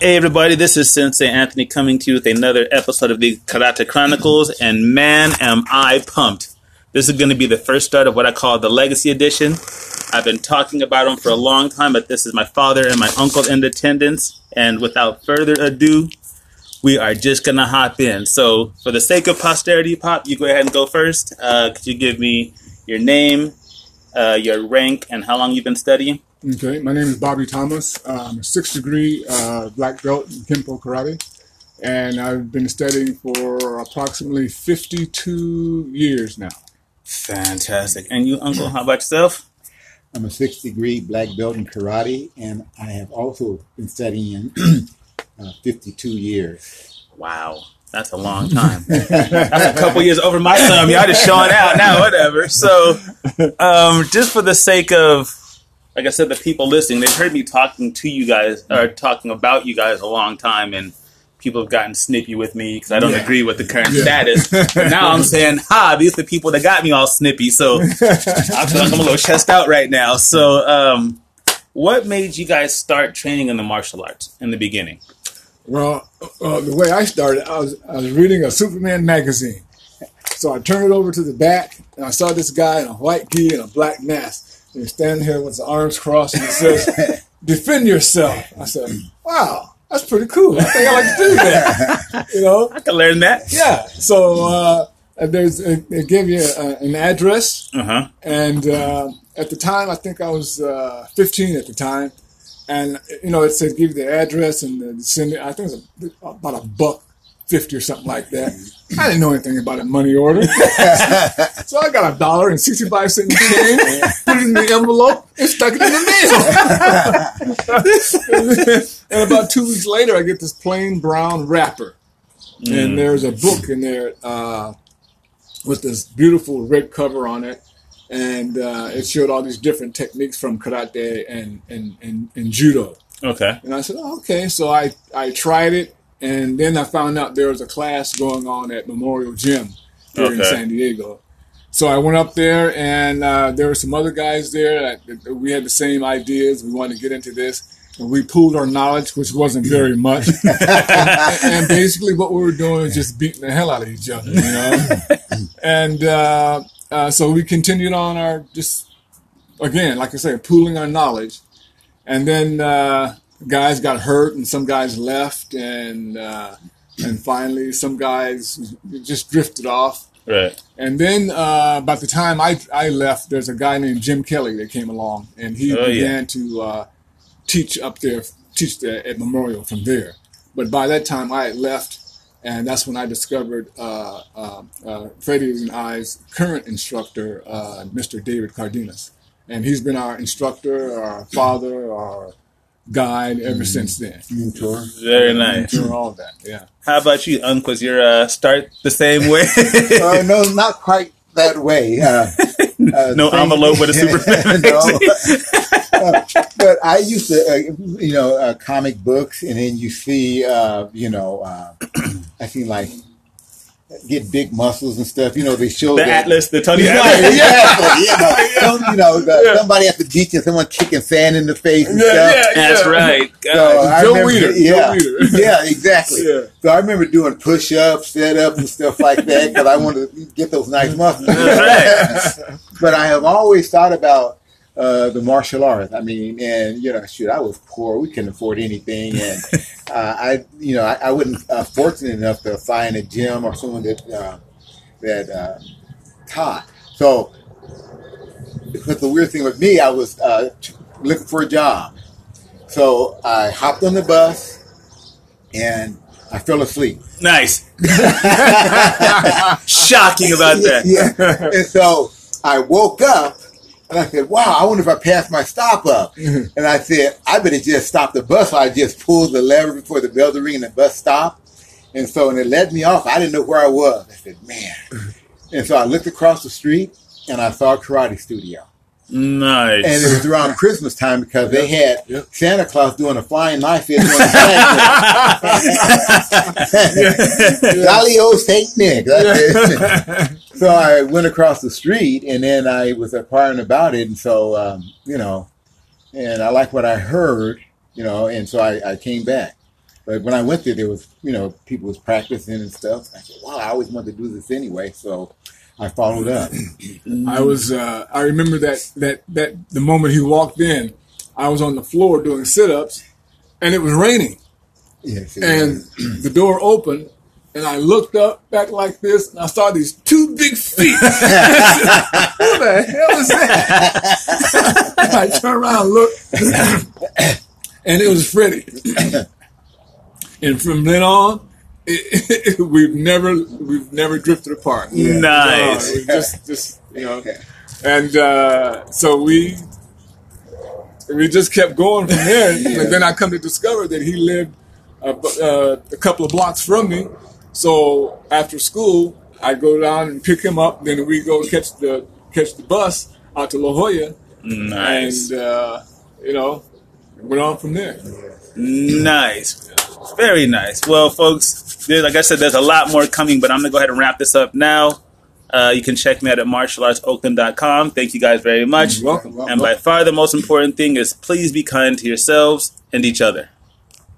Hey everybody, this is Sensei Anthony coming to you with another episode of the Karate Chronicles, and man, am I pumped! This is going to be the first start of what I call the Legacy Edition. I've been talking about them for a long time, but this is my father and my uncle in attendance, and without further ado, we are just going to hop in. So, for the sake of posterity, Pop, you go ahead and go first. Uh, could you give me your name, uh, your rank, and how long you've been studying? Okay, my name is Bobby Thomas. I'm a sixth degree uh, black belt in Kempo Karate, and I've been studying for approximately 52 years now. Fantastic. And you, Uncle, how about yourself? I'm a sixth degree black belt in karate, and I have also been studying uh, 52 years. Wow. That's a long time. That's a couple years over my thumb. Y'all just showing out now, whatever. So, um, just for the sake of like I said, the people listening, they've heard me talking to you guys or talking about you guys a long time, and people have gotten snippy with me because I don't Yeah. agree with the current Yeah. status. But now I'm saying, ha, these are the people that got me all snippy. So I feel like I'm a little chest out right now. So, um, what made you guys start training in the martial arts in the beginning? Well, uh, the way I started, I was, I was reading a Superman magazine. So I turned it over to the back, and I saw this guy in a white gi and a black mask. And he's standing here with his arms crossed, and it says, Defend yourself. I said, Wow, that's pretty cool. I think I like to do that. You know? I can learn that. Yeah. So uh, there's uh, they give you uh, an address, Uh huh. and uh, at the time, I think I was uh, 15 at the time, and you know it said give you the address and the send. it- I think it was about a buck fifty or something like that. I didn't know anything about a money order, so I got a dollar and 65 cent change, put it in the envelope, and stuck it in the mail. and about two weeks later, I get this plain brown wrapper and there's a book in there uh, with this beautiful red cover on it, and uh, it showed all these different techniques from karate and and, and, and judo. Okay. And I said, oh, okay. So I I tried it, and then I found out there was a class going on at Memorial Gym here in San Diego. So I went up there, and uh, there were some other guys there. That, that we had the same ideas. We wanted to get into this. And we pooled our knowledge, which wasn't very much. and basically, what we were doing was just beating the hell out of each other, you know. and uh, uh, so we continued on our just again, like I said, pooling our knowledge. And then uh, guys got hurt, and some guys left, and uh, and finally some guys just drifted off. Right. And then uh, by the time I I left, there's a guy named Jim Kelly that came along, and he Oh, yeah. began to uh, teach up there, teach the, at Memorial from there. But by that time, I had left, and that's when I discovered uh, uh, uh, Freddie and I's current instructor, uh, Mr. David Cardenas, and he's been our instructor, our father, our guide ever since then. Mentor. Very nice. Doing all that, yeah. How about you, Uncle? Was your uh, start the same way? Uh, no, not quite that way. Uh, uh, no thing- envelope with a Superman. no. Uh, but I used to, uh, you know, uh, comic books, and then you see, uh, you know, uh, I see like get big muscles and stuff. You know, they show the that- Atlas, the Tony Right, Atlas. exactly. You know, some- you know the, somebody at the beach and someone kicking sand in the face and stuff. That's right. So God. I Joe remember- Weider, Joe yeah, Weider. yeah, exactly. Yeah. So I remember doing push-ups, sit-ups, and stuff like that because I wanted to get those nice muscles. That's but I have always thought about uh, the martial arts. I mean, and you know, shoot, I was poor; we couldn't afford anything, and uh, I, you know, I, I wasn't uh, fortunate enough to find a gym or someone that uh, that uh, taught. So, but the weird thing with me, I was uh, looking for a job. So I hopped on the bus and I fell asleep. nice. Shocking about that. Yeah. and so I woke up and I said, wow, I wonder if I passed my stop up. Mm-hmm. and I said, I better just stop the bus. So I just pulled the lever before the bell to ring and the bus stopped. And so and it let me off, I didn't know where I was. I said, man. Mm-hmm. And so I looked across the street and I saw a karate studio. Nice. And it was around Christmas time because they had Yep. Santa Claus doing a flying knife here. doing Jolly old Saint Nick. So I went across the street and then I was inquiring about it. And so, um, you know, and I like what I heard, you know, and so I, I came back. But when I went there, there was you know people was practicing and stuff. I said, "Wow, I always wanted to do this anyway." So I followed up. I was uh, I remember that that that the moment he walked in, I was on the floor doing sit-ups, and it was raining, Yes, it and was. the door opened. And I looked up back like this, and I saw these two big feet. Who the hell is that? I turned around and looked, and it was Freddie. and from then on, it, we've never we've never drifted apart. Nice. Uh, we just just you know, and uh, so we we just kept going from there. And then I come to discover that he lived a, uh, a couple of blocks from me. So after school, I go down and pick him up. Then we go catch the catch the bus out to La Jolla, Nice. and uh, you know, went on from there. Nice. Very nice. Well, folks, there, like I said, there's a lot more coming, but I'm going to go ahead and wrap this up now. Uh, you can check me out at martialartsoakland.com. Thank you guys very much. You're welcome. And by far the most important thing is please be kind to yourselves and each other.